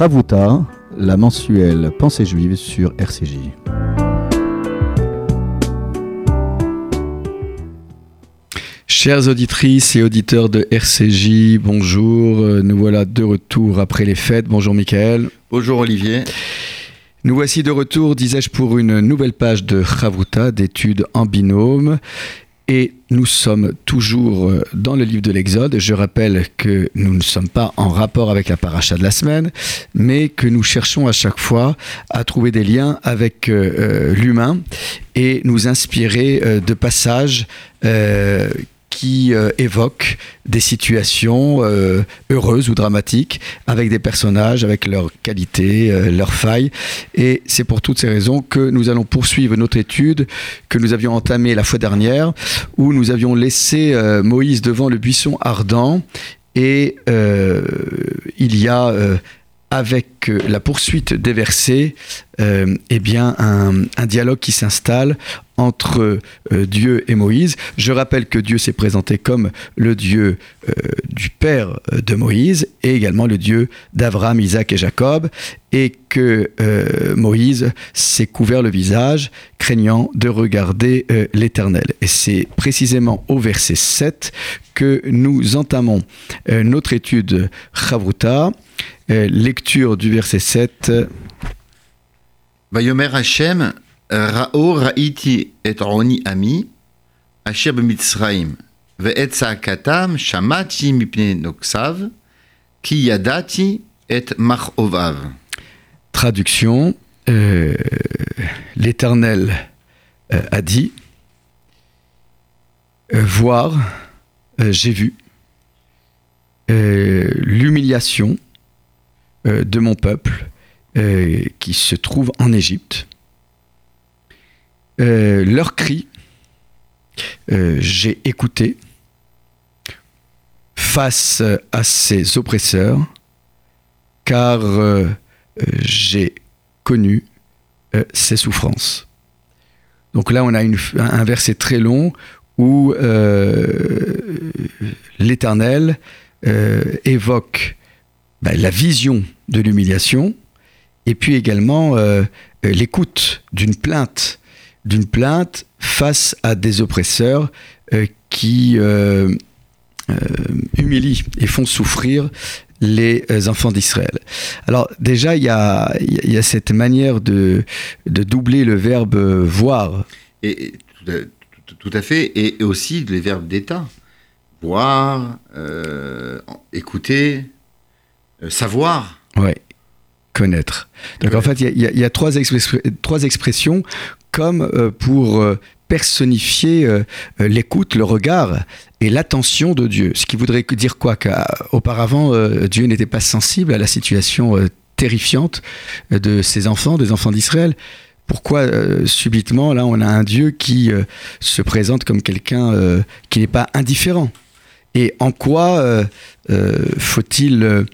Chavuta, la mensuelle Pensée juive sur RCJ. Chères auditrices et auditeurs de RCJ, bonjour. Nous voilà de retour après les fêtes. Bonjour Michael. Bonjour Olivier. Nous voici de retour, disais-je, pour une nouvelle page de Chavuta, d'études en binôme. Et nous sommes toujours euh, dans le livre de l'Exode. Je rappelle que nous ne sommes pas en rapport avec la paracha de la semaine, mais que nous cherchons à chaque fois à trouver des liens avec euh, euh, l'humain et nous inspirer de passages qui euh, évoquent des situations euh, heureuses ou dramatiques avec des personnages, avec leurs qualités, euh, leurs failles. Et c'est pour toutes ces raisons que nous allons poursuivre notre étude que nous avions entamée la fois dernière, où nous avions laissé Moïse devant le buisson ardent. Et il y a avec la poursuite des versets, eh bien un, dialogue qui s'installe entre euh, Dieu et Moïse. Je rappelle que Dieu s'est présenté comme le Dieu euh, du père euh, de Moïse et également le Dieu d'Abraham, Isaac et Jacob, et que Moïse s'est couvert le visage, craignant de regarder l'Éternel. Et c'est précisément au verset 7 que nous entamons notre étude Chavruta, lecture du verset 7. Vayomer Hashem, Ra'o ra'iti et roni ami, asher b'mitzraim, ve'et sa'akatam shamati mipne noksav, ki yadati et machovav. Traduction, euh, l'Éternel euh, a dit, euh, voir, j'ai vu, l'humiliation de mon peuple qui se trouve en Égypte euh, leur cri, euh, j'ai écouté face à ces oppresseurs, car euh, j'ai connu ces souffrances. Donc là, on a un verset très long où l'Éternel évoque ben, la vision de l'humiliation et puis également l'écoute d'une plainte d'une plainte face à des oppresseurs euh, qui euh, euh, humilient et font souffrir les enfants d'Israël. Alors déjà, il y a, y a, cette manière de, de, doubler le verbe voir. Et, tout, à, fait, et, aussi les verbes d'état. Voir, écouter, savoir. Ouais connaître. Donc en fait, il y, y, a trois, trois expressions comme euh, pour euh, personnifier euh, l'écoute, le regard et l'attention de Dieu. Ce qui voudrait dire quoi Qu'auparavant, Dieu n'était pas sensible à la situation terrifiante de ses enfants, des enfants d'Israël. Pourquoi subitement, là, on a un Dieu qui se présente comme quelqu'un qui n'est pas indifférent? Et en quoi faut-il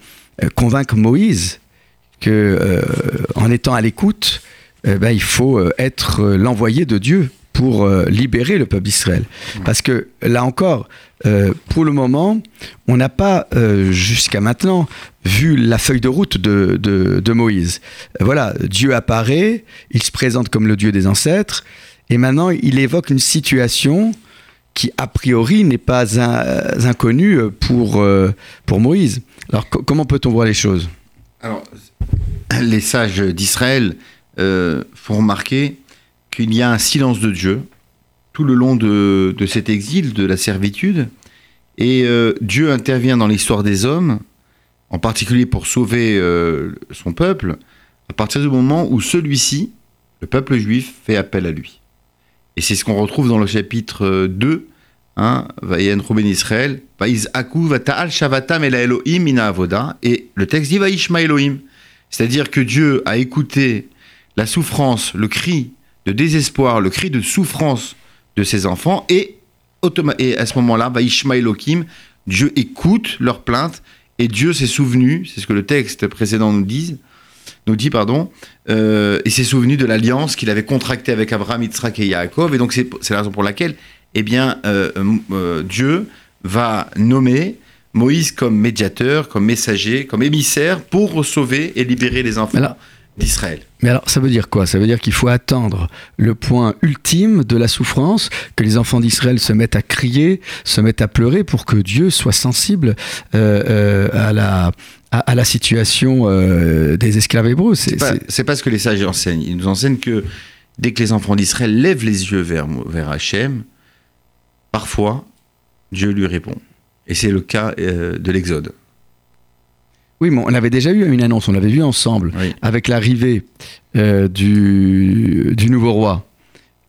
convaincre Moïse que, en étant à l'écoute, eh ben, il faut euh, être euh, l'envoyé de Dieu pour euh, libérer le peuple d'Israël. Parce que là encore, pour le moment, on n'a pas jusqu'à maintenant vu la feuille de route de, de, Moïse. Voilà, Dieu apparaît, il se présente comme le Dieu des ancêtres, et maintenant il évoque une situation qui a priori n'est pas un, inconnue pour, pour Moïse. Alors comment peut-on voir les choses? Alors, les sages d'Israël euh, font remarquer qu'il y a un silence de Dieu tout le long de, cet exil, de la servitude, et euh, Dieu intervient dans l'histoire des hommes, en particulier pour sauver euh, son peuple, à partir du moment où celui-ci, le peuple juif, fait appel à lui. Et c'est ce qu'on retrouve dans le chapitre 2, hein, Vayen Ruben Israël, Shavatam El Elohim Ina Avoda, et le texte dit Vaishma Elohim. C'est-à-dire que Dieu a écouté la souffrance, le cri de désespoir, le cri de souffrance de ses enfants, et, à ce moment-là, va Elohim, Dieu écoute leurs plaintes, et Dieu s'est souvenu, c'est ce que le texte précédent nous dit, nous dit pardon, euh, et s'est souvenu de l'alliance qu'il avait contractée avec Abraham, Yitzhak et Yaakov, et donc c'est la raison pour laquelle, eh bien, euh, euh, Dieu va nommer Moïse comme médiateur, comme messager, comme émissaire pour sauver et libérer les enfants d'Israël. Mais alors, ça veut dire quoi? Ça veut dire qu'il faut attendre le point ultime de la souffrance, que les enfants d'Israël se mettent à crier, se mettent à pleurer pour que Dieu soit sensible euh, euh, à la à, la situation euh, des esclaves hébreux. C'est pas, pas, ce que les sages enseignent. Ils nous enseignent que dès que les enfants d'Israël lèvent les yeux vers, vers Hachem, parfois, Dieu lui répond. Et c'est le cas de l'Exode. Oui, mais on avait déjà eu une annonce, on l'avait vu ensemble, avec l'arrivée euh, du, du, nouveau roi.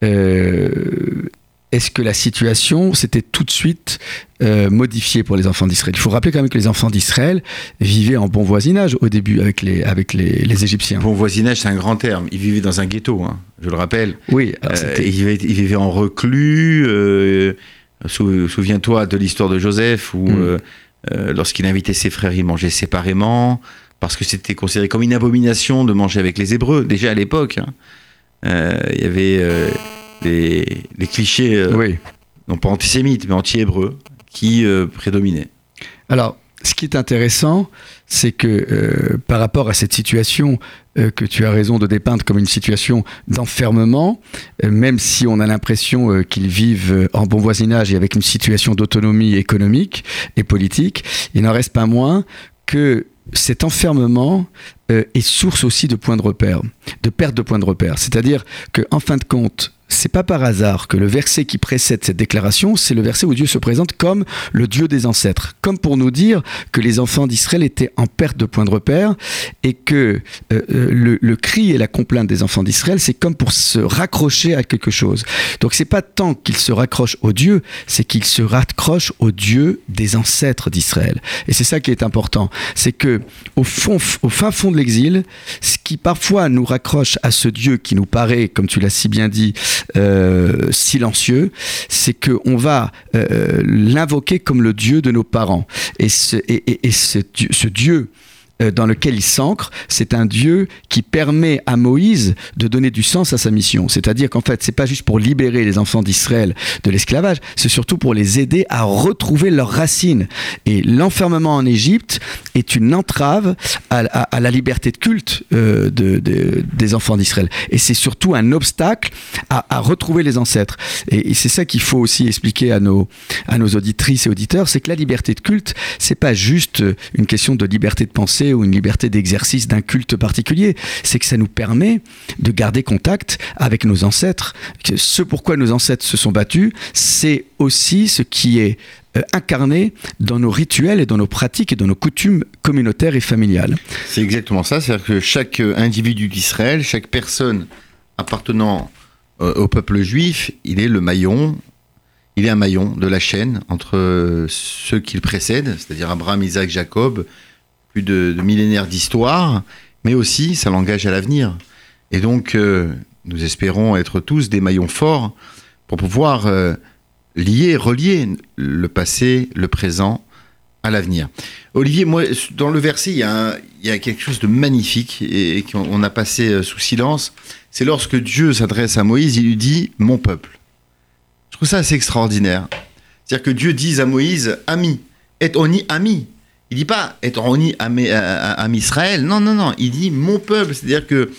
Euh, est-ce que la situation s'était tout de suite euh, modifiée pour les enfants d'Israël? Il faut rappeler quand même que les enfants d'Israël vivaient en bon voisinage au début avec les, avec les, les Égyptiens. Bon voisinage, c'est un grand terme. Ils vivaient dans un ghetto, hein, je le rappelle. Oui. ils, vivaient, ils, vivaient, en reclus. Souviens-toi de l'histoire de Joseph où... Hmm. Euh, lorsqu'il invitait ses frères, il mangeait séparément, parce que c'était considéré comme une abomination de manger avec les Hébreux, déjà à l'époque. Hein. Euh, il y avait euh, les, clichés, non pas antisémites, mais anti-hébreux, qui prédominaient. Alors, ce qui est intéressant, c'est que euh, par rapport à cette situation euh, que tu as raison de dépeindre comme une situation d'enfermement, euh, même si on a l'impression qu'ils vivent en bon voisinage et avec une situation d'autonomie économique et politique, il n'en reste pas moins que cet enfermement est source aussi de points de repère, de perte de points de repère. C'est-à-dire qu'en fin de compte, c'est pas par hasard que le verset qui précède cette déclaration, c'est le verset où Dieu se présente comme le Dieu des ancêtres, comme pour nous dire que les enfants d'Israël étaient en perte de point de repère et que euh, euh, le, cri et la complainte des enfants d'Israël, c'est comme pour se raccrocher à quelque chose. Donc c'est pas tant qu'ils se raccrochent au Dieu, c'est qu'ils se raccrochent au Dieu des ancêtres d'Israël. Et c'est ça qui est important, c'est que au fond, au fin fond de l'exil, ce qui parfois nous raccroche à ce Dieu qui nous paraît, comme tu l'as si bien dit, euh, silencieux, c'est qu'on va euh, l'invoquer comme le Dieu de nos parents. Et ce, Dieu dans lequel il s'ancre, c'est un Dieu qui permet à Moïse de donner du sens à sa mission. C'est-à-dire qu'en fait, c'est pas juste pour libérer les enfants d'Israël de l'esclavage, c'est surtout pour les aider à retrouver leurs racines. Et l'enfermement en Égypte est une entrave à, la liberté de culte euh, de, des enfants d'Israël. Et c'est surtout un obstacle à, retrouver les ancêtres. Et, c'est ça qu'il faut aussi expliquer à nos, à nos auditrices et auditeurs, c'est que la liberté de culte, c'est pas juste une question de liberté de pensée ou une liberté d'exercice d'un culte particulier. C'est que ça nous permet de garder contact avec nos ancêtres. Ce pourquoi nos ancêtres se sont battus, c'est aussi ce qui est euh, incarné dans nos rituels et dans nos pratiques et dans nos coutumes communautaires et familiales. C'est exactement ça, c'est-à-dire que chaque individu d'Israël, chaque personne appartenant euh, au peuple juif, il est le maillon, il est un maillon de la chaîne entre ceux qui le précèdent, c'est-à-dire Abraham, Isaac, Jacob, plus de, millénaires d'histoire, mais aussi ça l'engage à l'avenir. Et donc, euh, nous espérons être tous des maillons forts pour pouvoir euh, lier, relier le passé, le présent à l'avenir. Olivier, moi, dans le verset, il y, a, quelque chose de magnifique et, qu'on a passé euh, sous silence. C'est lorsque Dieu s'adresse à Moïse, il lui dit Mon peuple. Je trouve ça assez extraordinaire. C'est-à-dire que Dieu dise à Moïse Ami, et on y ami. Il dit pas être roni à, Israël. Non, non, non. Il dit mon peuple. C'est-à-dire que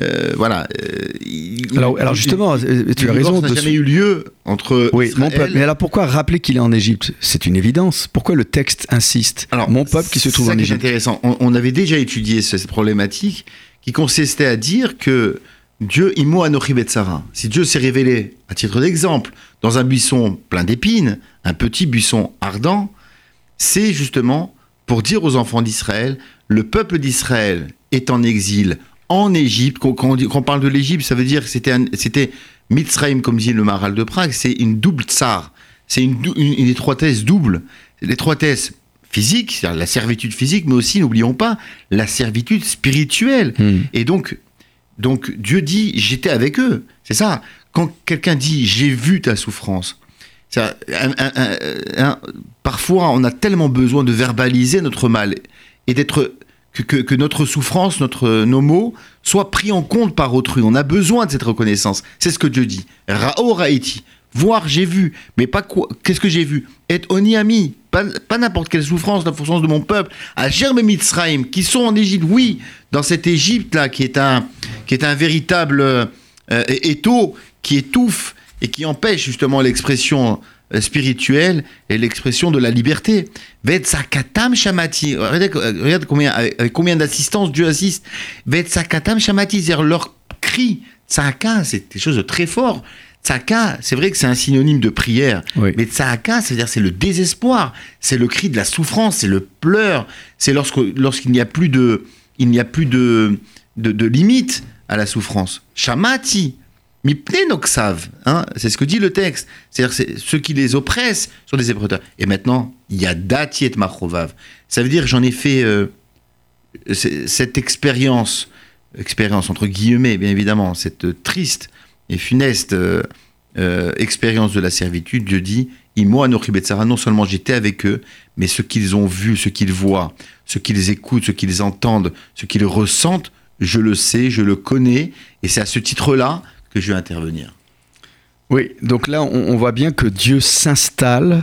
euh, voilà. Euh, alors, justement, euh, tu as raison. Ça n'a jamais eu lieu entre. Oui, mon peuple. Mais alors pourquoi rappeler qu'il est en Égypte? C'est une évidence. Pourquoi le texte insiste? Alors, mon peuple qui se trouve en Égypte. C'est intéressant. On, avait déjà étudié cette problématique qui consistait à dire que Dieu, imo anochi betsara. Si Dieu s'est révélé, à titre d'exemple, dans un buisson plein d'épines, un petit buisson ardent, c'est justement pour dire aux enfants d'Israël, le peuple d'Israël est en exil en Égypte. Quand, on parle de l'Égypte, ça veut dire que c'était, c'était Mitzrayim, comme dit le maral de Prague, c'est une double tsar. C'est une, étroitesse double. L'étroitesse physique, c'est-à-dire la servitude physique, mais aussi, n'oublions pas, la servitude spirituelle. Hmm. Et donc, donc, Dieu dit, j'étais avec eux. C'est ça. Quand quelqu'un dit, j'ai vu ta souffrance, parfois, on a tellement besoin de verbaliser notre mal et d'être que, notre souffrance, notre, nos mots soient pris en compte par autrui. On a besoin de cette reconnaissance. C'est ce que Dieu dit. Rao Voir, j'ai vu. Mais pas quoi Qu'est-ce que j'ai vu? Être oniami. Pas, pas n'importe quelle souffrance, la souffrance de mon peuple. À Germe Mitzrayim, qui sont en Égypte. Oui, dans cette Égypte-là, qui est un, qui est un véritable euh, étau qui étouffe et qui empêche justement l'expression euh, spirituelle et l'expression de la liberté. Vetsakatam shamati. Regardez, regarde combien, avec combien d'assistance Dieu assiste. Vetsakatam shamati, c'est-à-dire leur cri. Tsaka, c'est quelque chose de très fort. Tsaka, c'est vrai que c'est un synonyme de prière, Oui. mais tsaka, c'est-à-dire c'est le désespoir, c'est le cri de la souffrance, c'est le pleur, c'est lorsque lorsqu'il n'y a plus de il n'y a plus de, de de limite à la souffrance. Shamati, mipne noksav, hein, c'est ce que dit le texte, c'est-à-dire c'est ceux qui les oppressent sont des épreuves. Et maintenant, il y a datiet machovav. Ça veut dire j'en ai fait euh, cette expérience, expérience entre guillemets, bien évidemment, cette euh, triste et funeste euh, expérience de la servitude, Dieu dit Imo Anochi Betsara, non seulement j'étais avec eux, mais ce qu'ils ont vu, ce qu'ils voient, ce qu'ils écoutent, ce qu'ils entendent, ce qu'ils ressentent, je le sais, je le connais, et c'est à ce titre-là que je vais intervenir. Oui, donc là, on, on voit bien que Dieu s'installe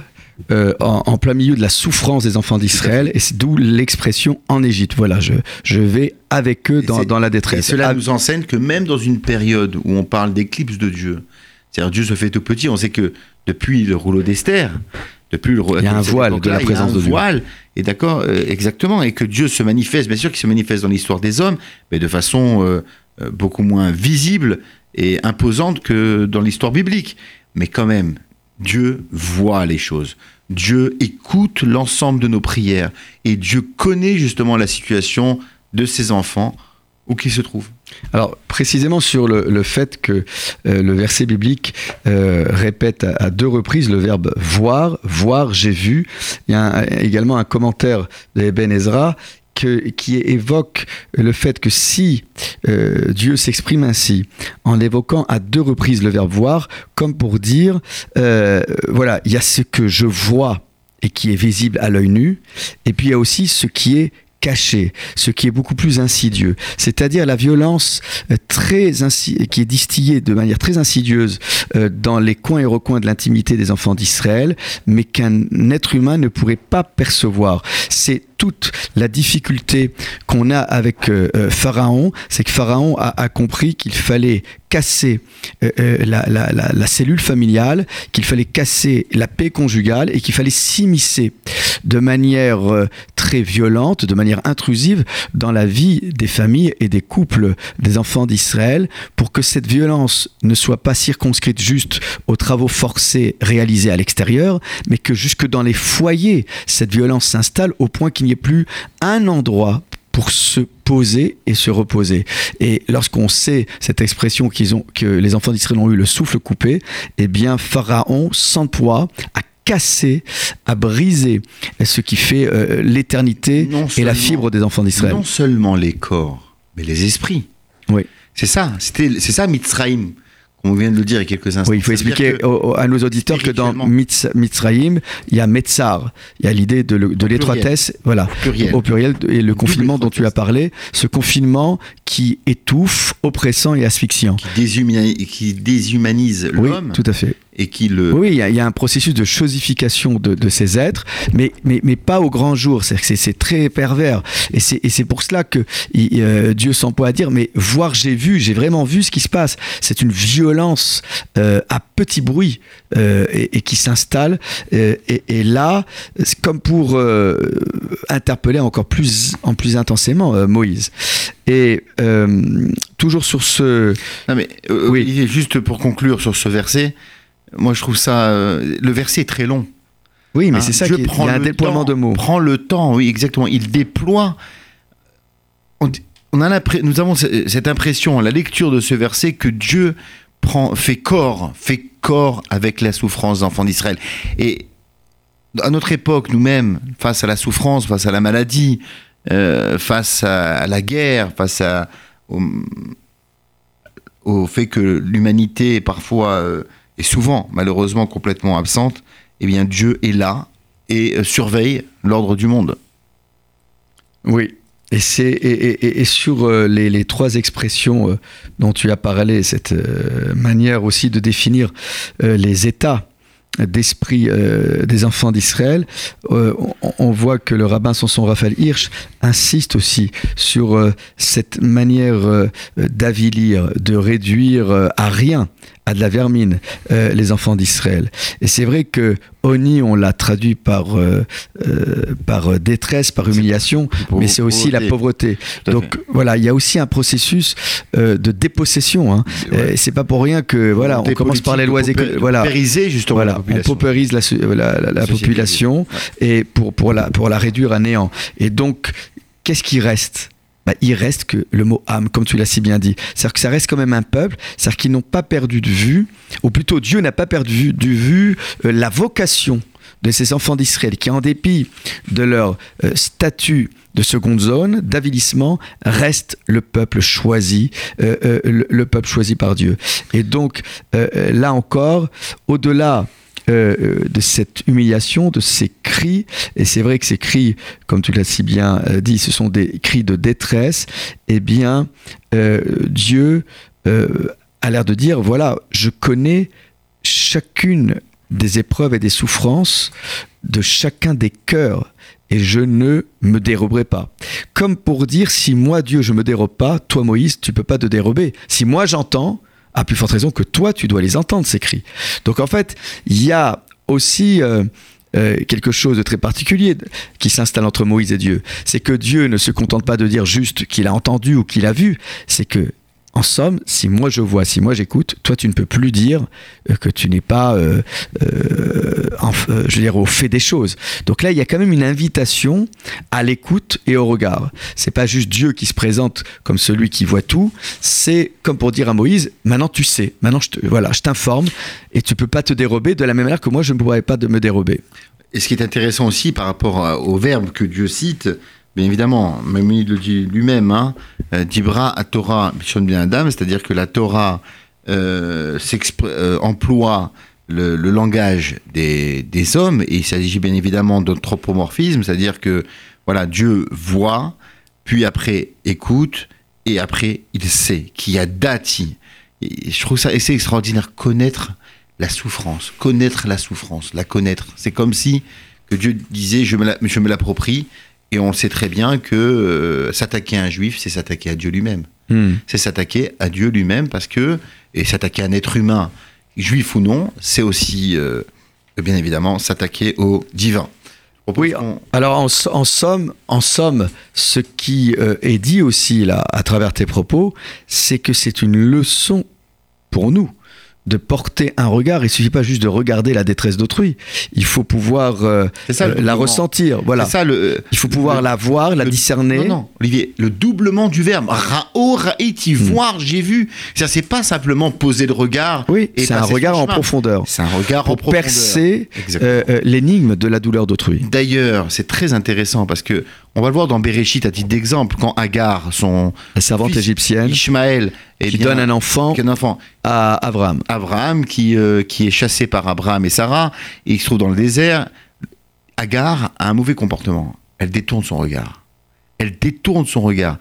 euh, en, en plein milieu de la souffrance des enfants d'Israël, et c'est d'où l'expression en Égypte. Voilà, je, je vais avec eux dans, dans la Et détresse. cela Ah, nous enseigne que même dans une période où on parle d'éclipse de Dieu, c'est-à-dire Dieu se fait tout petit, on sait que depuis le rouleau d'Esther, depuis le Il y a un voile de la présence il y a de Dieu. voile, et d'accord, euh, exactement, et que Dieu se manifeste, bien sûr qu'il se manifeste dans l'histoire des hommes, mais de façon euh, beaucoup moins visible et imposante que dans l'histoire biblique. Mais quand même, Dieu voit les choses. Dieu écoute l'ensemble de nos prières et Dieu connaît justement la situation de ses enfants où qu'ils se trouvent. Alors, précisément sur le, fait que euh, le verset biblique euh, répète à, deux reprises le verbe voir, voir, j'ai vu. Il y a également un commentaire de Ben Ezra qui évoque le fait que si euh, Dieu s'exprime ainsi, en évoquant à deux reprises le verbe voir, comme pour dire, euh, voilà, il y a ce que je vois et qui est visible à l'œil nu, et puis il y a aussi ce qui est caché, ce qui est beaucoup plus insidieux, c'est-à-dire la violence euh, très qui est distillée de manière très insidieuse euh, dans les coins et recoins de l'intimité des enfants d'Israël, mais qu'un être humain ne pourrait pas percevoir. C'est toute la difficulté qu'on a avec euh, Pharaon, c'est que Pharaon a, compris qu'il fallait casser la- la cellule familiale, qu'il fallait casser la paix conjugale et qu'il fallait s'immiscer de manière euh, très violente, de manière intrusive dans la vie des familles et des couples des enfants d'Israël pour que cette violence ne soit pas circonscrite juste aux travaux forcés réalisés à l'extérieur, mais que jusque dans les foyers, cette violence s'installe au point qu'il n'y ait plus un endroit pour se poser et se reposer. Et lorsqu'on sait cette expression qu'ils ont, que les enfants d'Israël ont eu le souffle coupé, eh bien Pharaon s'emploie à casser, à briser ce qui fait euh, l'éternité et la fibre des enfants d'Israël. Non seulement les corps, mais les esprits. Oui. C'est ça, c'est ça Mitzraïm, qu'on vient de le dire il y a quelques instants. Oui, il faut expliquer que- au- au- à nos auditeurs que dans Mitz- Mitzrayim, il y a Metzar. Il y a l'idée de, l'étroitesse, voilà, pluriel. au pluriel, et le confinement dont tu as parlé, ce confinement qui étouffe, oppressant et asphyxiant. qui, déshumani- qui déshumanise Oui, l'homme tout à fait. Et qui le. Oui, il y, a, il y a un processus de chosification de, de ces êtres, mais, mais, mais pas au grand jour. C'est très pervers. Et c'est pour cela que il- euh, Dieu s'emploie à dire, mais voir, j'ai vu, j'ai vraiment vu ce qui se passe. C'est une violence euh, à petit bruit euh, et, et qui s'installe. Et, et là, comme pour interpeller encore plus, en plus intensément Moïse. Et toujours sur ce... Non mais Oui. Juste pour conclure sur ce verset, moi je trouve ça. euh, le verset est très long. Oui, mais hein. c'est ça Dieu qui est, il prend y a un le déploiement temps, de mots. Prend le temps, oui, exactement. Il déploie. On, on a nous avons ce- cette impression, à la lecture de ce verset, que Dieu prend, fait corps, fait corps avec la souffrance des enfants d'Israël. Et à notre époque, nous-mêmes, face à la souffrance, face à la maladie, euh, face à, à la guerre, face à, au, au fait que l'humanité est parfois euh, et souvent malheureusement complètement absente, eh bien Dieu est là et euh, surveille l'ordre du monde. Oui, Et, c'est, et, sur les, les, trois expressions dont tu as parlé, cette manière aussi de définir les états d'esprit euh, des enfants d'Israël, euh, on, voit que le rabbin Samson Raphaël Hirsch insiste aussi sur euh, cette manière d'avilir, de réduire à rien à de la vermine, les enfants d'Israël. Et c'est vrai que Oni, on l'a traduit par, par détresse, par humiliation, mais c'est aussi la pauvreté. Donc voilà, il y a aussi un processus de dépossession. Hein. C'est pas pour rien que voilà, on commence par les lois économiques. Voilà, justement voilà, on paupérise la, la, population et pour, pour, la, pour la réduire à néant. Et donc, qu'est-ce qui reste? Bah, il reste que le mot âme, comme tu l'as si bien dit. C'est-à-dire que ça reste quand même un peuple, c'est-à-dire qu'ils n'ont pas perdu de vue, ou plutôt Dieu n'a pas perdu de vue euh, la vocation de ces enfants d'Israël, qui en dépit de leur euh, statut de seconde zone, d'avilissement, reste le peuple choisi, euh, le, peuple choisi par Dieu. Et donc, là encore, au-delà euh, euh, de cette humiliation, de ces cris. Et c'est vrai que ces cris, comme tu l'as si bien euh, dit, ce sont des cris de détresse. Eh bien, Dieu a l'air de dire, voilà, je connais chacune des épreuves et des souffrances de chacun des cœurs et je ne me déroberai pas. Comme pour dire, si moi Dieu je me dérobe pas, toi Moïse tu peux pas te dérober. Si moi j'entends, à plus forte raison que toi, tu dois les entendre, ces cris. Donc en fait, il y a aussi euh, euh, quelque chose de très particulier qui s'installe entre Moïse et Dieu. C'est que Dieu ne se contente pas de dire juste qu'il a entendu ou qu'il a vu, c'est que en somme, si moi je vois, si moi j'écoute, toi tu ne peux plus dire euh, que tu n'es pas, euh, euh, je au fait des choses. Donc là, il y a quand même une invitation à l'écoute et au regard. C'est pas juste Dieu qui se présente comme celui qui voit tout. C'est comme pour dire à Moïse, maintenant tu sais, maintenant je te, voilà, je t'informe et tu peux pas te dérober de la même manière que moi je ne pourrais pas de me dérober. Et ce qui est intéressant aussi par rapport au verbe que Dieu cite, bien évidemment, il le dit lui-même, hein, euh, Dibra à Torah bien Adam, c'est-à-dire que la Torah euh, euh, emploie le, langage des, des, hommes, et il s'agit bien évidemment d'anthropomorphisme, c'est-à-dire que voilà, Dieu voit, puis après écoute, et après il sait, qu'il y a dati. Et je trouve ça assez extraordinaire, connaître la souffrance, connaître la souffrance, la connaître. C'est comme si que Dieu disait je me l'approprie, et on sait très bien que euh, s'attaquer à un juif, c'est s'attaquer à Dieu lui-même. Hmm. C'est s'attaquer à Dieu lui-même parce que, et s'attaquer à un être humain, juif ou non, c'est aussi, euh, bien évidemment, s'attaquer au divin. Oui, alors en, somme, en somme, ce qui euh, est dit aussi là, à travers tes propos, c'est que c'est une leçon pour nous de porter un regard. Il suffit pas juste de regarder la détresse d'autrui. Il faut pouvoir euh, euh, la ressentir. Voilà. Ça, le, Il faut pouvoir la voir, la discerner. Non, non, Olivier, le doublement du verbe. Ra'o, ra'iti, hmm. voir, j'ai vu. Ça, c'est pas simplement poser le regard. Oui, c'est un regard en profondeur. C'est un regard en profondeur. percer euh, l'énigme de la douleur d'autrui. D'ailleurs, c'est très intéressant parce que on va le voir dans Bereshit à titre d'exemple, quand Agar, son la servante égyptienne, Ishmaël, eh qui donne un enfant, un enfant à Abraham. Abraham qui, euh, qui est chassé par Abraham et Sarah, et il se trouve dans le désert. Agar a un mauvais comportement. Elle détourne son regard. Elle détourne son regard.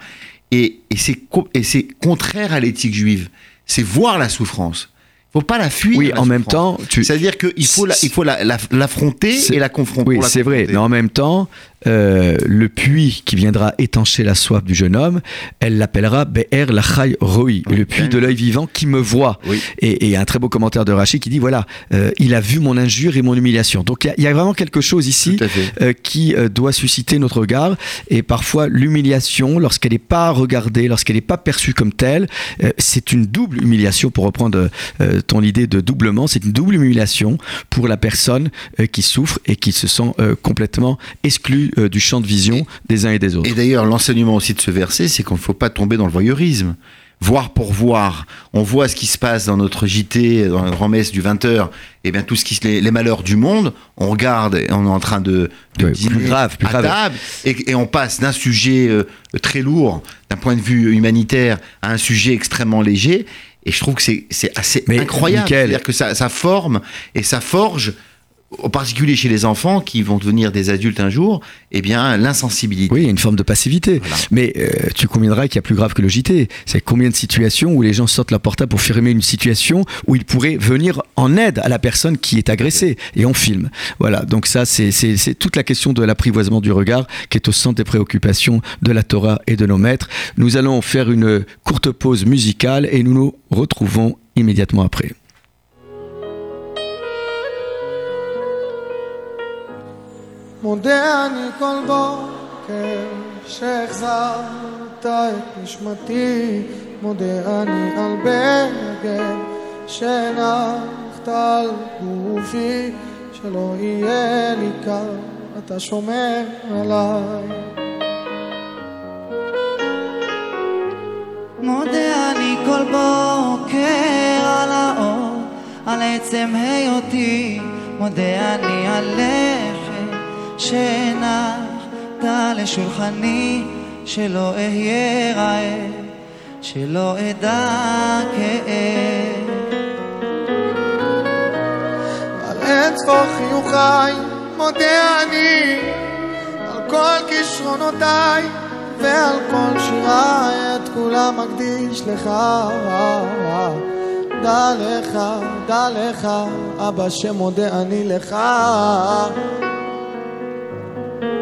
Et, et c'est contraire à l'éthique juive. C'est voir la souffrance faut pas la fuir. Oui, en même temps, c'est-à-dire qu'il faut la, il faut l'affronter la, et la confronter. Oui, c'est vrai. Mais en même temps, euh, le puits qui viendra étancher la soif du jeune homme, elle l'appellera Be'er Lachai Roi, le puits de l'œil vivant qui me voit. Et, un très beau commentaire de Rachid qui dit voilà, euh, il a vu mon injure et mon humiliation. Donc il y, a vraiment quelque chose ici euh, qui doit susciter notre regard. Et parfois, l'humiliation, lorsqu'elle n'est pas regardée, lorsqu'elle n'est pas perçue comme telle, c'est une double humiliation, pour reprendre ton idée de doublement, c'est une double humiliation pour la personne qui souffre et qui se sent complètement exclue euh, du champ de vision des uns et des autres. Et d'ailleurs, l'enseignement aussi de ce verset, c'est qu'on ne faut pas tomber dans le voyeurisme. Voir pour voir. On voit ce qui se passe dans notre JT, dans la grand-messe du 20h, et bien tout ce qui les, les malheurs du monde, on regarde et on est en train de, de dîner plus grave, plus grave. Table, et, on passe d'un sujet euh, très lourd, d'un point de vue humanitaire, à un sujet extrêmement léger. Et je trouve que c'est assez incroyable. C'est-à-dire que ça, ça forme et ça forge en particulier chez les enfants qui vont devenir des adultes un jour, eh bien l'insensibilité. Oui, il y a une forme de passivité. Mais euh, tu conviendras qu'il y a plus grave que le JT. C'est combien de situations où les gens sortent leur portable pour filmer une situation où ils pourraient venir en aide à la personne qui est agressée et on filme. Voilà, donc ça c'est toute la question de l'apprivoisement du regard qui est au centre des préoccupations de la Torah et de nos maîtres. Nous allons faire une courte pause musicale et nous nous retrouvons immédiatement après. מודה אני כל בוקר שהחזרת את נשמתי, מודה אני על בגד שהנחת על גופי, שלא יהיה לי קר, אתה שומר עליי. מודה אני כל בוקר על האור, על עצם היותי, מודה אני על לחם שהנחת לשולחני, שלא אהיה רעב, שלא אדע כאב. על אין צפור חיוכיי מודה אני, על כל כישרונותיי ועל כל שיריי את כולם מקדיש לך. דע לך, דע לך, אבא שמודה אני לך.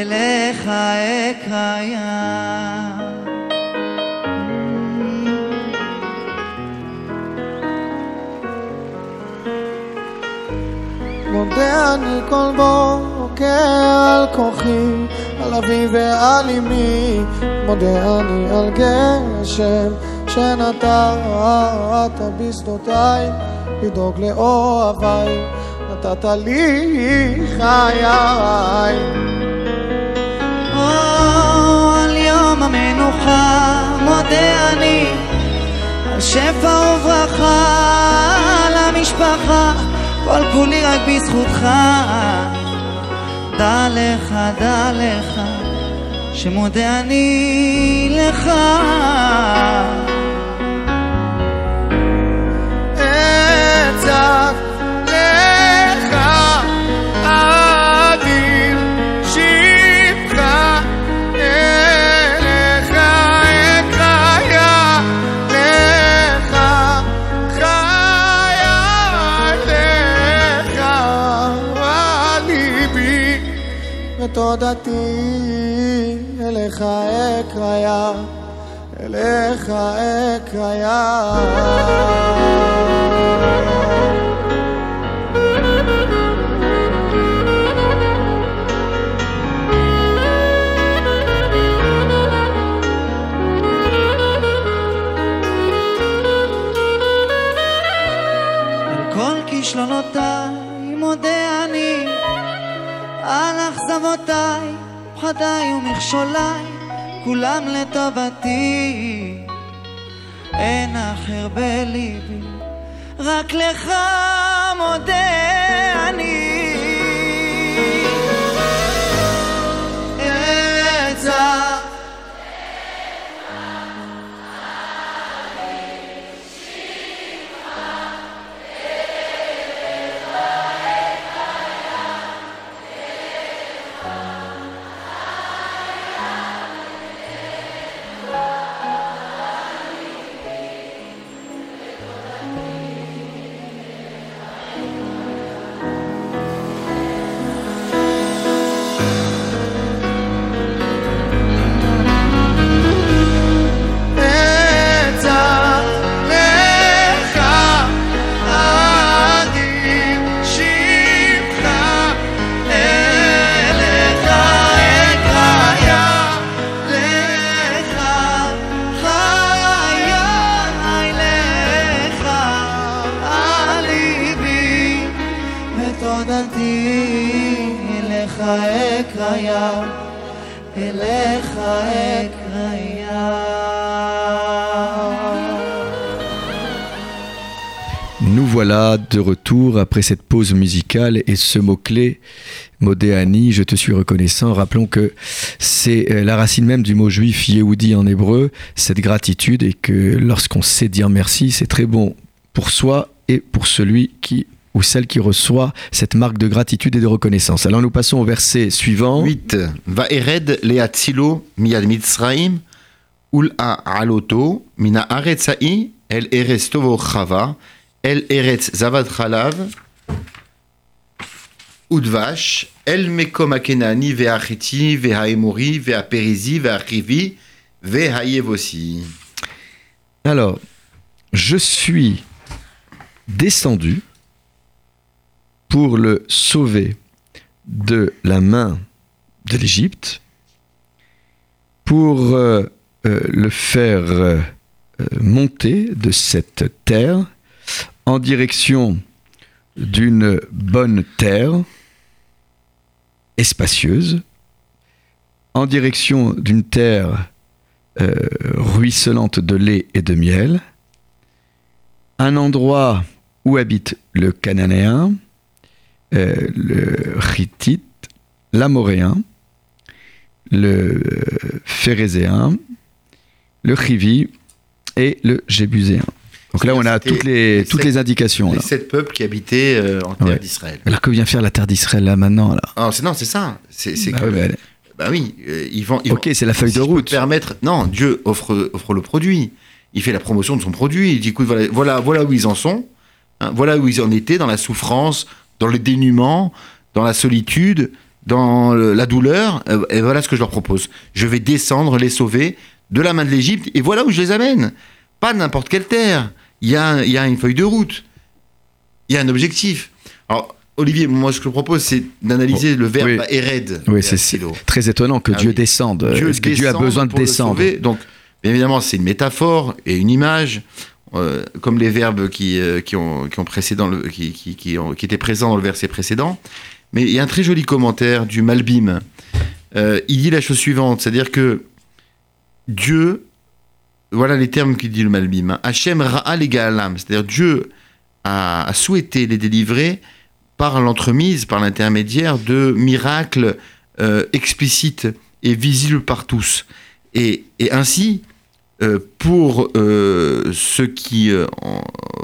אליך אקריה מודה אני כל בוקר על כוחי, על אבי ועל אמי, מודה אני על גשם שנתת בשדותיי, לדאוג לאוהביי, נתת לי חיי. המנוחה מודה אני על שפע וברכה על המשפחה כל כולי רק בזכותך. דע לך, דע לך שמודה אני לך אליך אקריה. Nous voilà de retour après cette pause musicale et ce mot-clé, Modéani, je te suis reconnaissant. Rappelons que c'est euh, la racine même du mot juif Yehudi en hébreu, cette gratitude, et que lorsqu'on sait dire merci, c'est très bon pour soi et pour celui qui ou celle qui reçoit cette marque de gratitude et de reconnaissance. Alors nous passons au verset suivant. 8. Vaered leatzilo miad mitzraim ul a aloto mina aretzai el eretz chava el eretz zavad chalav udvash el mekom akenani ve'achiti ve'haemori ve'aperizi ve'achivi ve'hayevosi. Alors, je suis descendu pour le sauver de la main de l'Égypte, pour euh, euh, le faire euh, monter de cette terre en direction d'une bonne terre espacieuse, en direction d'une terre ruisselante de lait et de miel, un endroit où habite le Cananéen, euh, le Hittite, l'Amoréen, le euh, Phérézéen, le Chivi et le Jébuséen. Donc là, on a toutes les, les toutes sept- les indications. Les Là. sept peuples qui habitaient euh, en terre Ouais. d'Israël. Alors que vient faire la terre d'Israël là maintenant là? Ah, non, c'est ça. C'est c'est Bah ouais, bah, Bah oui, euh, ils vont. ils Ok, vont- c'est la feuille si de route. me permettre. Non, Dieu offre, offre le produit. Il fait la promotion de son produit. Il dit écoute, voilà, voilà, voilà où ils en sont. hein, voilà où ils en étaient, dans la souffrance, dans le dénuement, dans la solitude, dans le- la douleur. euh, et voilà ce que je leur propose. Je vais descendre, les sauver de la main de l'Égypte. Et voilà où je les amène. Pas n'importe quelle terre. Il y, a, il y a une feuille de route. Il y a un objectif. Alors, Olivier, moi, ce que je propose, c'est d'analyser le verbe oui. Ered. Oui, c'est c'est très étonnant que Ah Dieu oui. descende. Est-ce que Dieu a besoin de descendre. Donc, bien évidemment, c'est une métaphore et une image, euh, comme les verbes qui, euh, ont, qui, le, qui, ont- étaient présents dans le verset précédent. Mais il y a un très joli commentaire du Malbim. Euh, il dit la chose suivante, c'est-à-dire que Dieu, voilà les termes qu'il dit le Malbim, Hachem Ra'a les c'est-à-dire Dieu a, souhaité les délivrer par l'entremise, par l'intermédiaire de miracles explicites et visibles par tous. Et ainsi, euh, pour euh, ceux qui euh,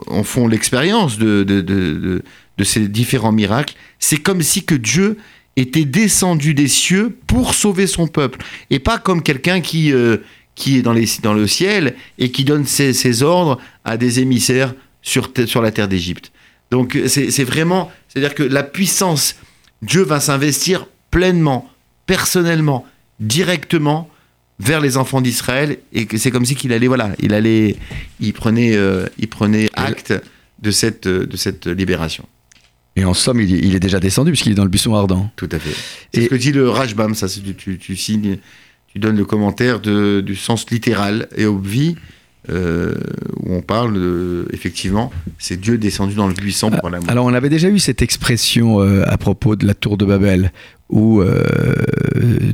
en, font l'expérience de, ces différents miracles, c'est comme si que Dieu était descendu des cieux pour sauver son peuple. Et pas comme quelqu'un qui, est dans, le ciel et qui donne ses, ordres à des émissaires sur, sur la terre d'Égypte. Donc c'est vraiment, c'est-à-dire que la puissance, Dieu va s'investir pleinement, personnellement, directement vers les enfants d'Israël et que c'est comme si qu'il allait, voilà, il allait, il prenait, euh, il prenait acte de cette, euh, de cette libération. Et en somme, il, il est déjà descendu puisqu'il est dans le buisson ardent. Tout à fait. C'est Et- ce que dit le Rajbam, ça, c'est- tu, tu, tu signes, tu donnes le commentaire de, du sens littéral et obvi, euh, où on parle, de- effectivement, c'est Dieu descendu dans le buisson pour l'amour. Alors, on avait déjà eu cette expression euh, à propos de la tour de Babel, où euh,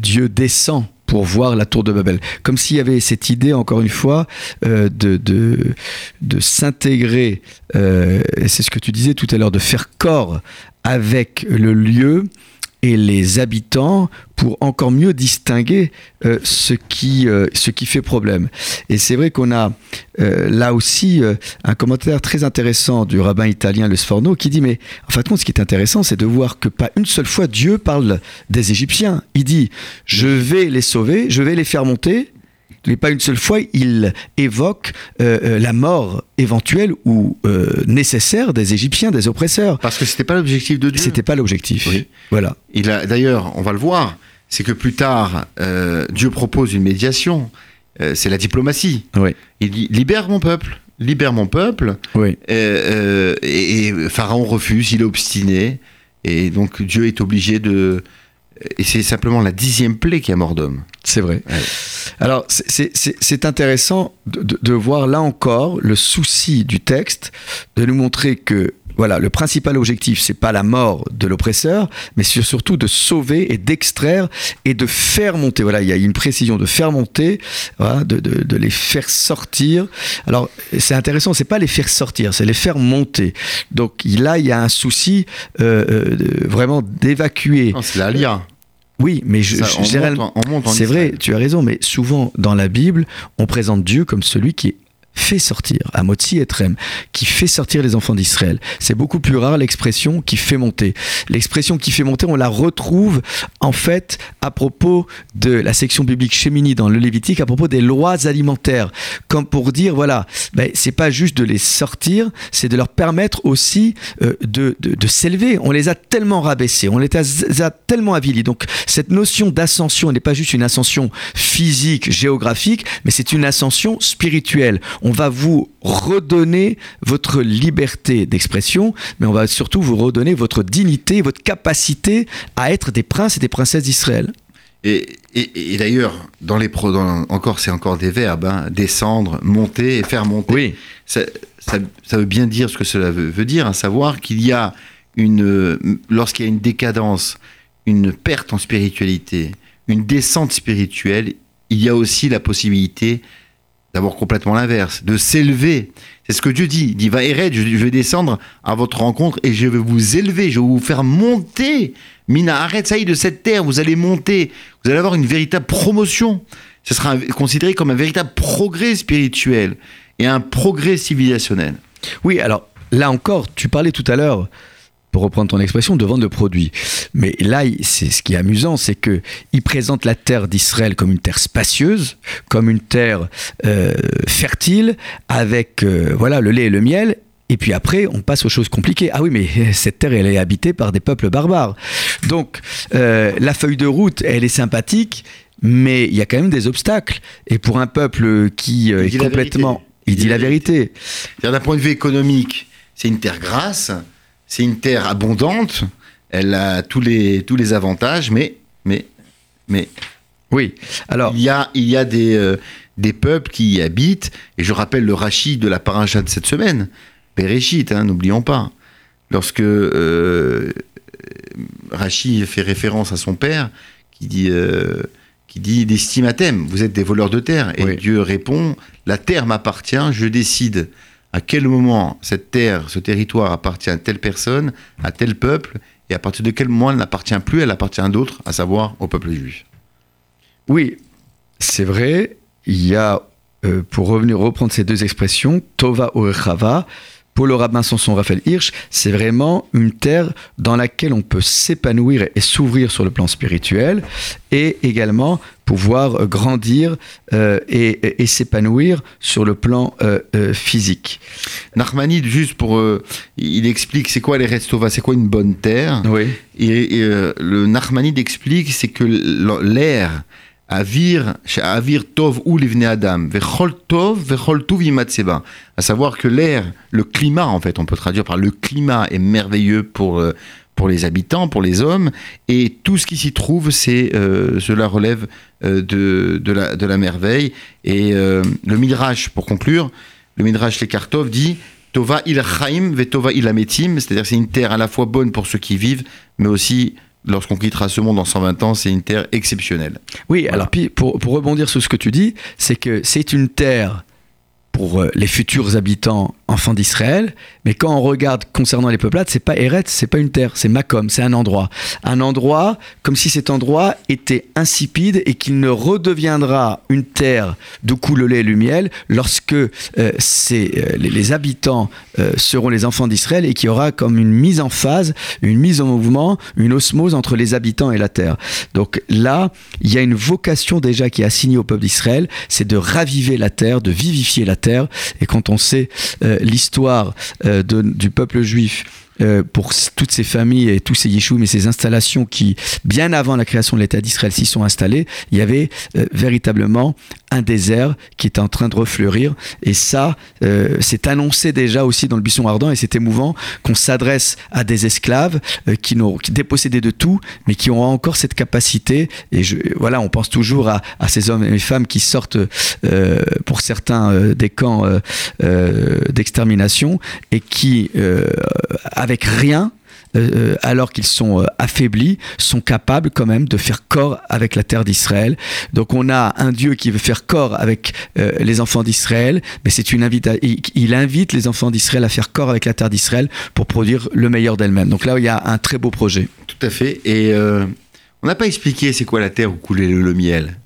Dieu descend pour voir la tour de Babel. Comme s'il y avait cette idée, encore une fois, euh, de, s'intégrer, euh, c'est ce que tu disais tout à l'heure, de faire corps avec le lieu et les habitants pour encore mieux distinguer euh, ce, qui, euh, ce qui fait problème. Et c'est vrai qu'on a euh, là aussi un commentaire très intéressant du rabbin italien Le Sforno qui dit mais en fin de compte ce qui est intéressant c'est de voir que pas une seule fois Dieu parle des Égyptiens. Il dit je vais les sauver, je vais les faire monter. Mais pas une seule fois, il évoque euh, euh, la mort éventuelle ou euh, nécessaire des Égyptiens, des oppresseurs. Parce que c'était pas l'objectif de Dieu. C'était pas l'objectif. Oui. Voilà. Il a d'ailleurs, on va le voir, c'est que plus tard, euh, Dieu propose une médiation. C'est la diplomatie. Oui. Il dit libère mon peuple, libère mon peuple. Oui. Et, et Pharaon refuse, il est obstiné, et donc Dieu est obligé de. Et c'est simplement la dixième plaie qui a mort d'homme. C'est vrai. Ouais. Alors, c'est- intéressant de, de- de voir là encore le souci du texte de nous montrer que, voilà, le principal objectif, c'est pas la mort de l'oppresseur, mais surtout de sauver et d'extraire et de faire monter. Voilà, il y a une précision de faire monter, voilà, de, de, de, les faire sortir. Alors, c'est intéressant, c'est pas les faire sortir, c'est les faire monter. Donc là, il y a un souci euh, euh, vraiment d'évacuer. C'est la lien. Oui, mais je, je c'est vrai, tu as raison, mais souvent dans la Bible, on présente Dieu comme celui qui fait sortir, Amotzi et Trem, qui fait sortir les enfants d'Israël. C'est beaucoup plus rare l'expression qui fait monter. L'expression qui fait monter, on la retrouve en fait à propos de la section biblique Chémini dans le Lévitique, à propos des lois alimentaires, comme pour dire voilà, ben, c'est pas juste de les sortir, c'est de leur permettre aussi euh, de, de, s'élever. On les a tellement rabaissés, on les a, a tellement avilis. Donc cette notion d'ascension n'est pas juste une ascension physique, géographique, mais c'est une ascension spirituelle. On va vous redonner votre liberté d'expression, mais on va surtout vous redonner votre dignité, votre capacité à être des princes et des princesses d'Israël. Et, et- et d'ailleurs, dans les pro, dans- encore, c'est encore des verbes, hein, descendre, monter et faire monter. Oui, Ça, ça- ça veut bien dire ce que cela veut, veut dire, à savoir qu'il y a une, lorsqu'il y a une décadence, une perte en spiritualité, une descente spirituelle, il y a aussi la possibilité d'avoir complètement l'inverse, de s'élever. C'est ce que Dieu dit. Il dit, va Ered, je, vais descendre à votre rencontre et je vais vous élever, je vais vous faire monter. Mina, arrête, ça y est, de cette terre, vous allez monter. Vous allez avoir une véritable promotion. Ce sera considéré comme un véritable progrès spirituel et un progrès civilisationnel. Oui, alors là encore, tu parlais tout à l'heure, pour reprendre ton expression, de vendre le produit. Mais là, c'est ce qui est amusant, c'est que il présente la terre d'Israël comme une terre spacieuse, comme une terre euh, fertile, avec euh, voilà le lait et le miel. Et puis après, on passe aux choses compliquées. Ah oui, mais cette terre, elle est habitée par des peuples barbares. Donc, euh, la feuille de route, elle est sympathique, mais il y a quand même des obstacles. Et pour un peuple qui est complètement... Il dit la vérité. D'un point de vue économique, c'est une terre grasse, c'est une terre abondante, elle a tous les, tous les avantages, mais, mais, mais Oui. Alors, il y a, il y a des, euh, des peuples qui y habitent, et je rappelle le rachid de la paracha de cette semaine, Bereshit, hein, n'oublions pas. Lorsque euh, Rachid fait référence à son père, qui dit, euh, qui dit d'estimatem, vous êtes des voleurs de terre. Et Oui. Dieu répond, la terre m'appartient, je décide à quel moment cette terre, ce territoire appartient à telle personne, à tel peuple, et à partir de quel moment elle n'appartient plus, elle appartient à d'autres, à savoir au peuple juif. Oui, c'est vrai. Il y a, euh, pour revenir reprendre ces deux expressions, Tova Orechava, pour le rabbin Samson Raphaël Hirsch, c'est vraiment une terre dans laquelle on peut s'épanouir et s'ouvrir sur le plan spirituel et également pouvoir grandir euh, et, et- et s'épanouir sur le plan euh, euh, physique. Narmanide, juste pour. il explique c'est quoi les Restova, c'est quoi une bonne terre? Oui. Et, et, le Narmanide explique c'est que l'air, Avir, Avir Tov ou Livne Adam, Vechol Tov, Vechol Tuv Imatseba. À savoir que l'air, le climat, en fait, on peut traduire par le climat est merveilleux pour. euh, pour les habitants, pour les hommes, et tout ce qui s'y trouve, c'est euh, cela relève euh, de, de, la, de la merveille. Et le Midrash, pour conclure, le Midrash Lekartov dit Tova il chaim ve Tova il ametim, c'est-à-dire c'est une terre à la fois bonne pour ceux qui vivent, mais aussi lorsqu'on quittera ce monde dans 120 ans, c'est une terre exceptionnelle. Oui, Voilà. alors puis pour, pour rebondir sur ce que tu dis, c'est que c'est une terre pour euh, les futurs habitants enfants d'Israël, mais quand on regarde concernant les peuplades, c'est pas Eretz, c'est pas une terre, c'est Makom, c'est un endroit. Un endroit comme si cet endroit était insipide et qu'il ne redeviendra une terre de coule le lait et le miel lorsque euh, euh, les, habitants seront les enfants d'Israël et qu'il y aura comme une mise en phase, une mise en mouvement, une osmose entre les habitants et la terre. Donc là, il y a une vocation déjà qui est assignée au peuple d'Israël, c'est de raviver la terre, de vivifier la terre. Et quand on sait euh, l'histoire euh, du peuple juif euh, pour toutes ces familles et tous ces yeshuim et ces installations qui, bien avant la création de l'État d'Israël, s'y sont installés, il y avait véritablement un désert qui était en train de refleurir. Et ça, euh, c'est annoncé déjà aussi dans le buisson ardent et c'est émouvant qu'on s'adresse à des esclaves euh, qui, n'ont, dépossédés de tout, mais qui ont encore cette capacité. Et je, voilà, on pense toujours à, à ces hommes et femmes qui sortent, euh, pour certains, euh, des camps euh, euh, d'extermination et qui, avec rien, euh, alors qu'ils sont euh, affaiblis, sont capables quand même de faire corps avec la terre d'Israël. Donc on a un Dieu qui veut faire corps avec euh, les enfants d'Israël, mais c'est une invita- il, invite les enfants d'Israël à faire corps avec la terre d'Israël pour produire le meilleur d'elle-même. Donc là, il y a un très beau projet. Tout à fait. Et euh, on n'a pas expliqué c'est quoi la terre où coulait le, le miel.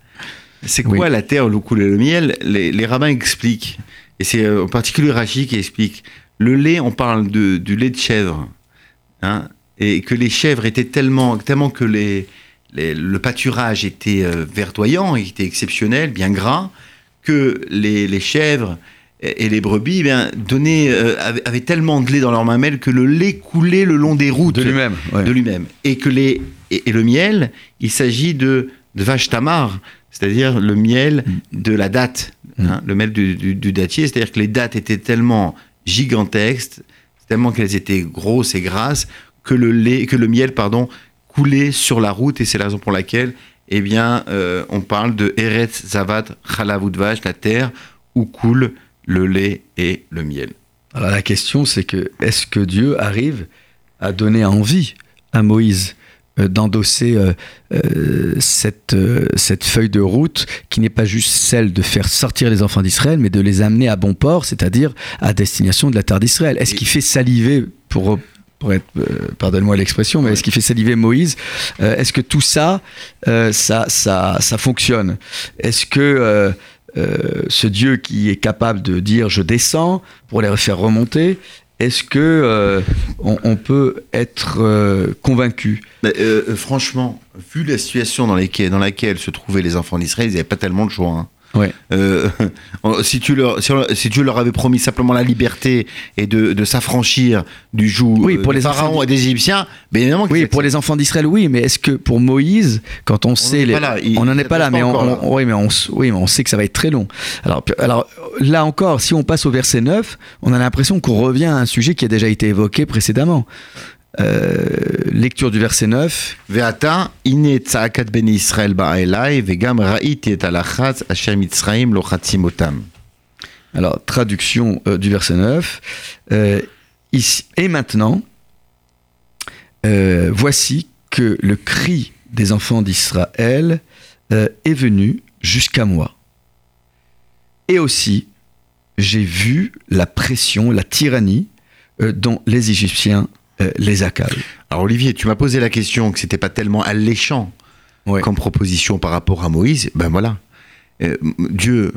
C'est quoi Oui. la terre où coulait le miel? Les, les rabbins expliquent, et c'est euh, en particulier Rachi qui explique. Le lait, on parle de, du lait de chèvre. Hein, et que les chèvres étaient tellement, tellement que les, les- le pâturage était euh, verdoyant, il était exceptionnel, bien gras, que les, les chèvres et, les brebis eh bien, donnaient, euh, avaient, tellement de lait dans leurs mamelles que le lait coulait le long des routes lui-même. de lui-même. Et que les et, et le miel, il s'agit de, de vache tamar, c'est-à-dire le miel de la date, Mm. hein, le miel du, du- du dattier, c'est-à-dire que les dates étaient tellement gigantesques, tellement qu'elles étaient grosses et grasses, que le miel, coulait sur la route, et c'est la raison pour laquelle, eh bien, euh, on parle de Eretz Zavat Chalavudvash, la terre où coule le lait et le miel. Alors la question, c'est que est-ce que Dieu arrive à donner envie à Moïse? D'endosser euh, euh, cette, euh, cette feuille de route qui n'est pas juste celle de faire sortir les enfants d'Israël, mais de les amener à bon port, c'est-à-dire à destination de la terre d'Israël. Est-ce qu'il fait saliver, pour, euh, pardonne-moi l'expression, mais est-ce qu'il fait saliver Moïse Euh, Est-ce que tout ça, euh, ça, ça, ça fonctionne? Est-ce que euh, euh, ce Dieu qui est capable de dire je descends pour les faire remonter, est-ce que euh, on, peut être euh, convaincu? Euh, franchement, vu la situation dans laquelle se trouvaient les enfants d'Israël, ils n'avaient pas tellement de choix. hein. Ouais. Euh, si, tu leur, si, avait promis simplement la liberté et de, de s'affranchir du joug Oui, euh, pour des les pharaons et des Égyptiens, bien évidemment Oui, pour les enfants d'Israël, oui, mais est-ce que pour Moïse, quand on, sait, les- pas là, il- on n'en est pas là, mais on, oui, mais on, s- oui, mais on sait que ça va être très long. Alors, alors là encore, si on passe au verset 9, on a l'impression qu'on revient à un sujet qui a déjà été évoqué précédemment. Euh, lecture du verset 9. Veata, ine Israël ba'elai, vegam ra'iti et Hashem Yitzraim. Alors, traduction euh, du verset 9. Euh, et maintenant, voici que le cri des enfants d'Israël est venu jusqu'à moi. Et aussi, j'ai vu la pression, la tyrannie dont les Égyptiens euh, les accablent. Alors Olivier, tu m'as posé la question que c'était pas tellement alléchant Ouais. comme proposition par rapport à Moïse. Ben voilà, Euh, Dieu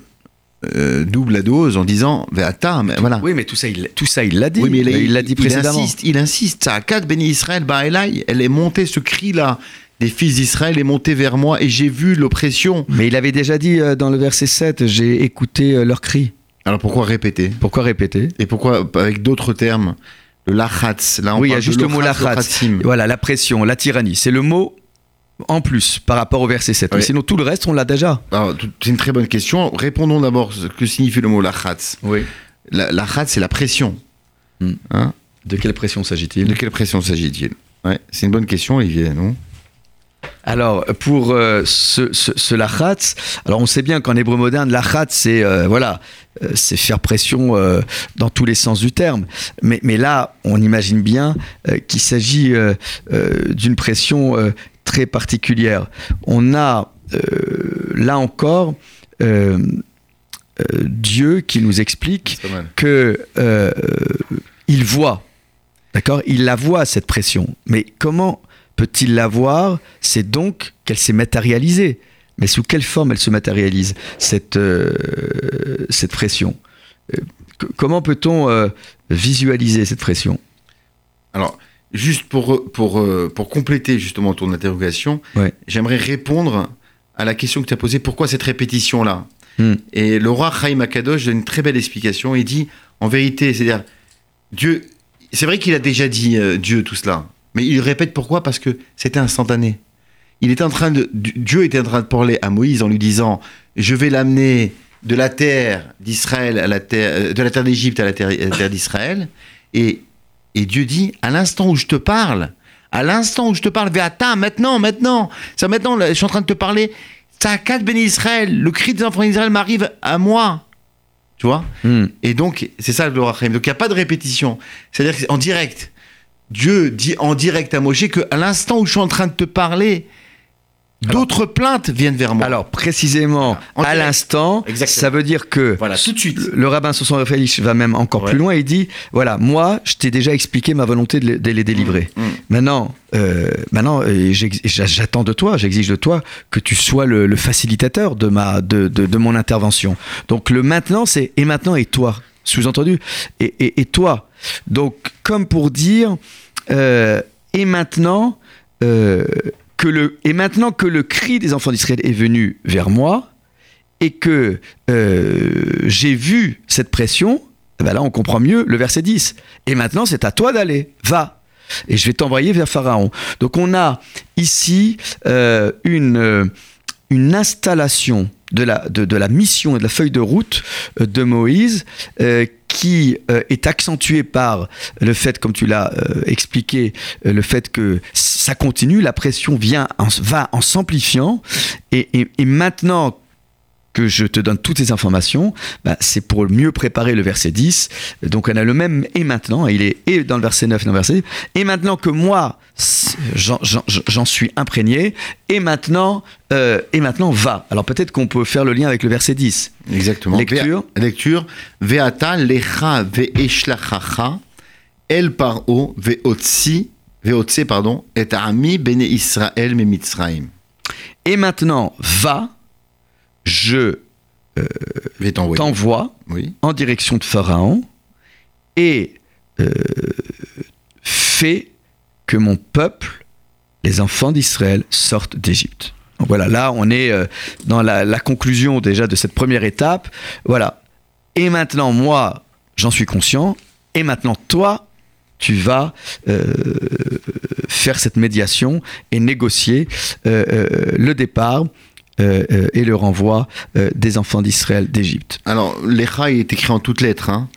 euh, double la dose en disant Ve'ata, mais voilà. Oui, mais tout ça, il tout ça, il l'a dit. Oui, mais là, il l'a dit précédemment. insiste, il insiste. Tza'akat Béni Israël Ba'elai, elle est montée, ce cri-là des fils d'Israël est monté vers moi et j'ai vu l'oppression. Mais il avait déjà dit euh, dans le verset 7, j'ai écouté euh, leurs cris. Alors pourquoi répéter? Pourquoi répéter? Et pourquoi, avec d'autres termes, le lachatz Là, on Oui, il y a de juste le mot lachatz. Voilà, la pression, la tyrannie. C'est le mot en plus par rapport au verset 7. Mais Oui. sinon, tout le reste, on l'a déjà. Tout- c'est une très bonne question. Répondons d'abord ce que signifie le mot lachatz. Oui. La, lachatz, c'est la pression. Hmm. Hein De quelle pression De s'agit-il quelle pression s'agit-il? Ouais, C'est une bonne question, Olivier, non? Alors, pour euh, ce, ce, ce lachatz, alors on sait bien qu'en hébreu moderne, lachatz, c'est euh, voilà, euh, c'est faire pression dans tous les sens du terme. Mais, mais là, on imagine bien qu'il s'agit d'une pression très particulière. On a là encore Dieu qui nous explique que il voit, d'accord? Il la voit cette pression, mais comment peut-il la voir? C'est donc qu'elle s'est matérialisée. Mais sous quelle forme elle se matérialise cette euh, cette pression? Euh, Comment peut-on euh, visualiser cette pression? Alors, juste pour, pour, pour compléter justement ton interrogation, Ouais. j'aimerais répondre à la question que tu as posée pourquoi cette répétition-là? Hmm. Et le roi Chaim Akadosh donne une très belle explication. Il dit, en vérité, c'est-à-dire, Dieu, c'est vrai qu'il a déjà dit Dieu tout cela, mais il répète pourquoi? Parce que c'était instantané. Il était en train de, Dieu était en train de parler à Moïse en lui disant Je vais l'amener de la terre d'Israël à la terre, euh, de la terre d'Égypte à la terre, la terre d'Israël. Et, et Dieu dit À l'instant où je te parle, à l'instant où je te parle, Véata, maintenant, maintenant, ça maintenant, je suis en train de te parler, ça a quatre bénis Israël, le cri des enfants d'Israël m'arrive à moi. Tu vois? Hmm. Et donc, c'est ça le Rachem. Donc, il n'y a pas de répétition. C'est-à-dire en direct. Dieu dit en direct à Moshe que à l'instant où je suis en train de te parler, d'autres plaintes viennent vers moi. Alors précisément, En à l'instant, ça veut dire que voilà, tout de suite. le, rabbin Soson Raphaël va même encore Ouais. plus loin. Il dit voilà, moi, je t'ai déjà expliqué ma volonté de les, de les délivrer. Mm, mm. Maintenant, euh, maintenant, euh, j'attends de toi, j'exige de toi que tu sois le, le facilitateur de ma, de, de, de mon intervention. Donc le maintenant, c'est et maintenant et toi, sous-entendu, et, et, toi. Donc comme pour dire euh, et maintenant. euh, que le, et maintenant que le cri des enfants d'Israël est venu vers moi et que euh, j'ai vu cette pression, eh ben là on comprend mieux le verset 10. Et maintenant c'est à toi d'aller, va. Et je vais t'envoyer vers Pharaon. Donc on a ici une, une installation de la, de, de la mission et de la feuille de route euh, de Moïse euh, qui euh, est accentuée par le fait, comme tu l'as expliqué, le fait que ça continue, la pression vient en- va en s'amplifiant, et- et maintenant que je te donne toutes ces informations, bah, c'est pour mieux préparer le verset 10. Donc on a le même et maintenant, il est et dans le verset 9 et dans le verset 10. Et maintenant que moi, j'en- suis imprégné, et maintenant, euh, et maintenant va. Alors peut-être qu'on peut faire le lien avec le verset 10. Exactement. Lecture. Ve- lecture. Veata lecha ve'eshlachacha el paro ve'otsi ve'otse pardon et ami bene Israël me Mitzraim. Et maintenant, va, je t'envoyer. t'envoie Oui. en direction de Pharaon et euh, fais que mon peuple, les enfants d'Israël, sortent d'Égypte. Voilà, là on est euh, dans la, la conclusion déjà de cette première étape. Voilà. Et maintenant, moi, j'en suis conscient. Et maintenant, toi, tu vas euh, faire cette médiation et négocier euh, euh, le départ euh, euh, et le renvoi euh, des enfants d'Israël d'Égypte. Alors, lecha est écrit en toutes lettres. Hein.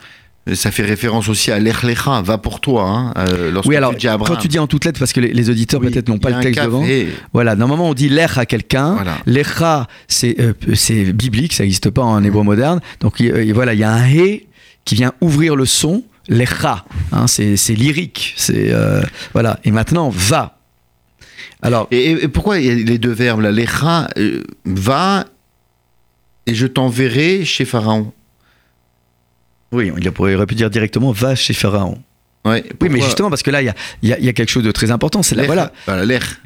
Ça fait référence aussi à l'ech lecha, va pour toi. Hein, euh, Oui, tu alors, dis à Abraham. quand tu dis en toutes lettres, parce que les, les auditeurs Oui, peut-être n'ont pas le texte devant. et- Voilà, normalement on dit l'ech à quelqu'un. Voilà. L'echa, c'est euh, biblique, ça n'existe pas en hébreu moderne. Donc il- euh, voilà, il y a un hé qui vient ouvrir le son. L'echa, hein, c'est lyrique. C'est voilà. Et maintenant, va. Alors, Et, pourquoi il y a les deux verbes là Lecha, euh, va et je t'enverrai chez Pharaon. oui, il pourrait aurait pu dire directement va chez Pharaon. Ouais, Oui, mais justement, parce que là, il y a, il y a- il y a quelque chose de très important. C'est là, voilà.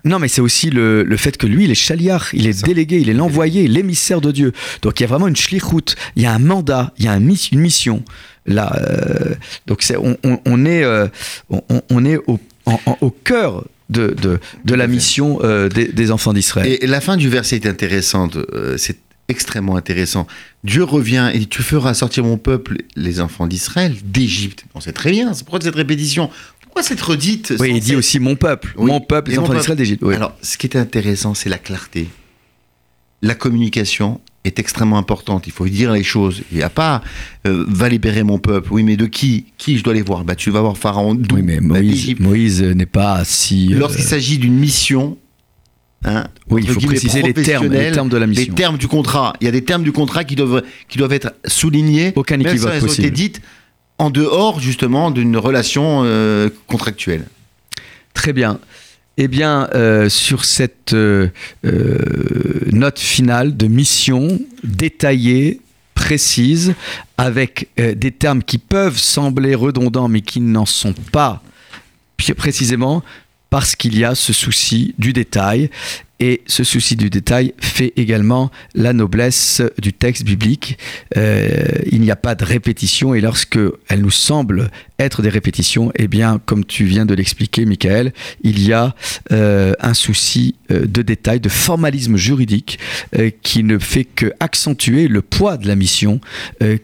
Non, mais c'est aussi le, le fait que lui, il est chaliar, il est délégué, il est l'envoyé, l'émissaire de Dieu. Donc il y a vraiment une shlichut, il y a un mandat, il y a un une mission. Là, euh, donc c'est, on, on- on est, euh, on, on est au, en- en- au cœur de, de, de la mission euh, des, des enfants d'Israël. Et la fin du verset est intéressante. euh, c'est extrêmement intéressant. Dieu revient et dit Tu feras sortir mon peuple, les enfants d'Israël, d'Égypte. On sait très bien. c'est Pourquoi cette répétition? Pourquoi cette redite Oui, il dit aussi mon peuple, Oui, mon peuple, les enfants d'Israël d'Égypte. Oui. Alors, ce qui est intéressant, c'est la clarté. La communication est extrêmement importante. Il faut dire les choses. Il n'y a pas euh, va libérer mon peuple. Oui, mais de qui Qui je dois les voir? Bah, tu vas voir Pharaon. Oui, mais Moïse, n'est pas si. euh, Lorsqu'il s'agit d'une mission, hein, oui, il faut préciser les termes, les termes de la les mission. termes du contrat. Il y a des termes du contrat qui doivent, qui doivent être soulignés. Aucun même si équivoque ont été possible. dites en dehors justement d'une relation euh, contractuelle. Très bien. Eh bien, euh, sur cette euh, euh, note finale de mission détaillée, précise, avec des termes qui peuvent sembler redondants, mais qui n'en sont pas, précisément parce qu'il y a ce souci du détail Et ce souci du détail fait également la noblesse du texte biblique. Euh, il n'y a pas de répétition et lorsque elle nous semble être des répétitions, eh bien, comme tu viens de l'expliquer, Michael, il y a euh, un souci euh, de détail, de formalisme juridique qui ne fait que accentuer le poids de la mission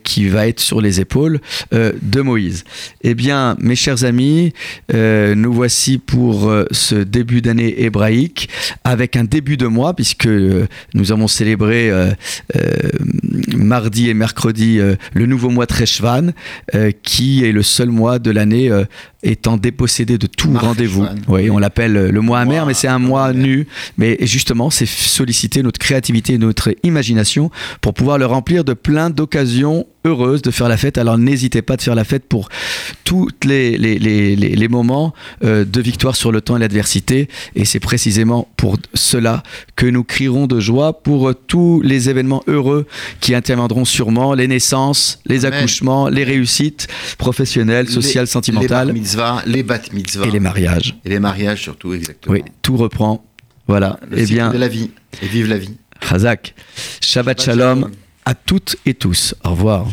qui va être sur les épaules de Moïse. Eh bien, mes chers amis, nous voici pour ce début d'année hébraïque avec un début de mois puisque euh, nous avons célébré euh, euh, mardi et mercredi le nouveau mois de Reshvan euh, qui est le seul mois de l'année étant dépossédé de tout rendez-vous. Oui, on l'appelle euh, le mois amer, mais c'est un mois nu. Mais justement, c'est solliciter notre créativité et notre imagination pour pouvoir le remplir de plein d'occasions heureuses de faire la fête. Alors n'hésitez pas de faire la fête pour tous les, les, les, les- les moments euh, de victoire sur le temps et l'adversité. Et c'est précisément pour cela que nous crierons de joie pour euh, tous les événements heureux qui interviendront sûrement, les naissances, les accouchements, les réussites professionnelles, sociales, Les- Les sentimentales mitzvahs, les bat mitzvahs. et les mariages. Et les mariages surtout, exactement. Oui, tout reprend. Voilà. Le Eh cycle bien, de la vie. Et vive la vie. Chazak. Shabbat Shabbat shalom shalom. à toutes et tous. Au revoir.